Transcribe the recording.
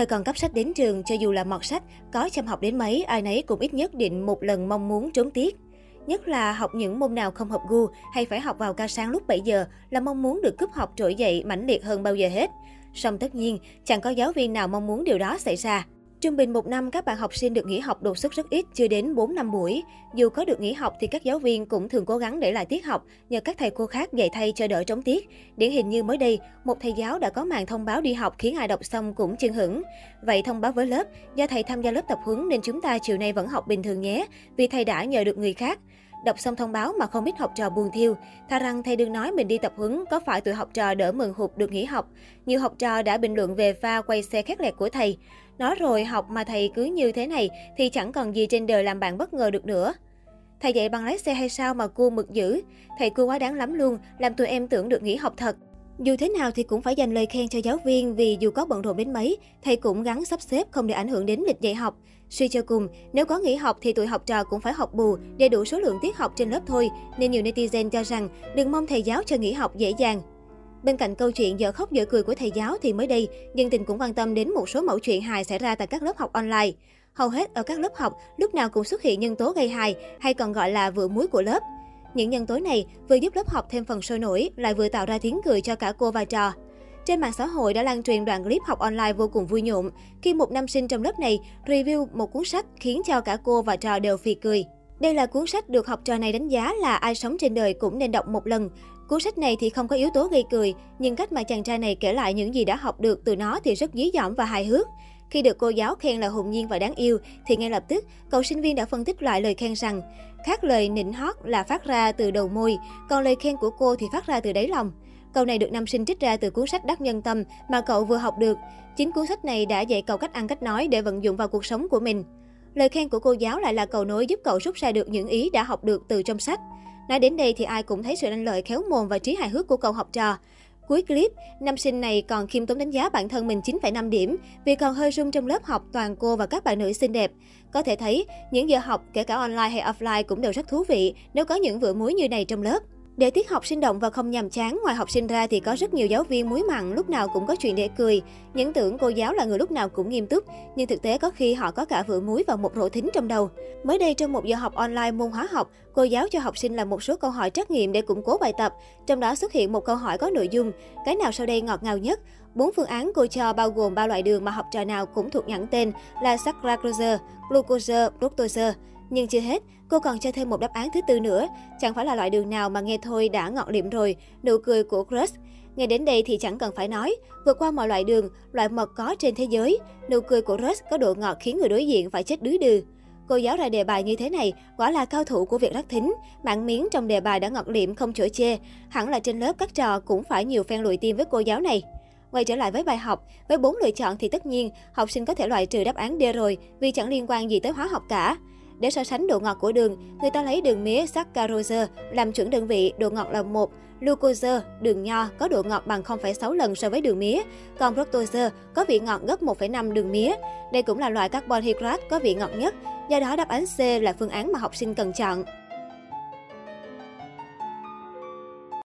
Thời còn cấp sách đến trường, cho dù là mọt sách, có chăm học đến mấy, ai nấy cũng ít nhất định một lần mong muốn trốn tiết. Nhất là học những môn nào không hợp gu hay phải học vào ca sáng lúc 7 giờ là mong muốn được cúp học trỗi dậy mãnh liệt hơn bao giờ hết. Song tất nhiên, chẳng có giáo viên nào mong muốn điều đó xảy ra. Trung bình một năm, các bạn học sinh được nghỉ học đột xuất rất ít, chưa đến 4 năm buổi. Dù có được nghỉ học thì các giáo viên cũng thường cố gắng để lại tiết học, nhờ các thầy cô khác dạy thay cho đỡ trống tiết. Điển hình như mới đây, một thầy giáo đã có màn thông báo đi học khiến ai đọc xong cũng chưng hửng. Vậy thông báo với lớp, do thầy tham gia lớp tập huấn nên chúng ta chiều nay vẫn học bình thường nhé, vì thầy đã nhờ được người khác. Đọc xong thông báo mà không biết học trò buồn thiêu. Tha rằng thầy đừng nói mình đi tập huấn, có phải tụi học trò đỡ mừng hụt được nghỉ học. Nhiều học trò đã bình luận về pha quay xe khét lẹt của thầy. Nói rồi học mà thầy cứ như thế này thì chẳng còn gì trên đời làm bạn bất ngờ được nữa. Thầy dạy bằng lái xe hay sao mà cua mực dữ? Thầy cua quá đáng lắm luôn, làm tụi em tưởng được nghỉ học thật. Dù thế nào thì cũng phải dành lời khen cho giáo viên vì dù có bận rộn đến mấy, thầy cũng gắng sắp xếp không để ảnh hưởng đến lịch dạy học. Suy cho cùng, nếu có nghỉ học thì tụi học trò cũng phải học bù để đủ số lượng tiết học trên lớp thôi, nên nhiều netizen cho rằng đừng mong thầy giáo cho nghỉ học dễ dàng. Bên cạnh câu chuyện dở khóc dở cười của thầy giáo thì mới đây, dân tình cũng quan tâm đến một số mẫu chuyện hài xảy ra tại các lớp học online. Hầu hết ở các lớp học, lúc nào cũng xuất hiện nhân tố gây hài, hay còn gọi là vựa muối của lớp. Những nhân tố này vừa giúp lớp học thêm phần sôi nổi, lại vừa tạo ra tiếng cười cho cả cô và trò. Trên mạng xã hội đã lan truyền đoạn clip học online vô cùng vui nhộn, khi một nam sinh trong lớp này review một cuốn sách khiến cho cả cô và trò đều phì cười. Đây là cuốn sách được học trò này đánh giá là ai sống trên đời cũng nên đọc một lần. Cuốn sách này thì không có yếu tố gây cười, nhưng cách mà chàng trai này kể lại những gì đã học được từ nó thì rất dí dỏm và hài hước. Khi được cô giáo khen là hồn nhiên và đáng yêu, thì ngay lập tức, cậu sinh viên đã phân tích loại lời khen rằng, khác lời nịnh hót là phát ra từ đầu môi, còn lời khen của cô thì phát ra từ đáy lòng. Câu này được nam sinh trích ra từ cuốn sách Đắc Nhân Tâm mà cậu vừa học được. Chính cuốn sách này đã dạy cậu cách ăn cách nói để vận dụng vào cuộc sống của mình. Lời khen của cô giáo lại là cầu nối giúp cậu rút ra được những ý đã học được từ trong sách. Nói đến đây thì ai cũng thấy sự lanh lợi khéo mồm và trí hài hước của cậu học trò. Cuối clip, nam sinh này còn khiêm tốn đánh giá bản thân mình 9,5 điểm vì còn hơi rung trong lớp học toàn cô và các bạn nữ xinh đẹp. Có thể thấy, những giờ học kể cả online hay offline cũng đều rất thú vị nếu có những vựa muối như này trong lớp. Để tiết học sinh động và không nhàm chán, ngoài học sinh ra thì có rất nhiều giáo viên muối mặn lúc nào cũng có chuyện để cười. Những tưởng cô giáo là người lúc nào cũng nghiêm túc, nhưng thực tế có khi họ có cả vựa muối và một rổ thính trong đầu. Mới đây trong một giờ học online môn hóa học, cô giáo cho học sinh làm một số câu hỏi trắc nghiệm để củng cố bài tập. Trong đó xuất hiện một câu hỏi có nội dung, cái nào sau đây ngọt ngào nhất? Bốn phương án cô cho bao gồm ba loại đường mà học trò nào cũng thuộc nhãn tên là saccharose, glucose, fructose. Nhưng chưa hết, cô còn cho thêm một đáp án thứ tư nữa. Chẳng phải là loại đường nào mà nghe thôi đã ngọt liệm rồi, nụ cười của Crush. Nghe đến đây thì chẳng cần phải nói, vượt qua mọi loại đường, loại mật có trên thế giới, nụ cười của Rush có độ ngọt khiến người đối diện phải chết đuối đừ. Cô giáo ra đề bài như thế này, quả là cao thủ của việc rắc thính. Mạng miếng trong đề bài đã ngọt liệm không chỗ chê. Hẳn là trên lớp các trò cũng phải nhiều phen lùi tim với cô giáo này. Quay trở lại với bài học, với bốn lựa chọn thì tất nhiên học sinh có thể loại trừ đáp án D rồi vì chẳng liên quan gì tới hóa học cả. Để so sánh độ ngọt của đường, người ta lấy đường mía saccharose làm chuẩn đơn vị, độ ngọt là 1, glucose, đường nho có độ ngọt bằng 0,6 lần so với đường mía, còn fructose có vị ngọt gấp 1,5 đường mía. Đây cũng là loại carbon hydrate có vị ngọt nhất, do đó đáp án C là phương án mà học sinh cần chọn.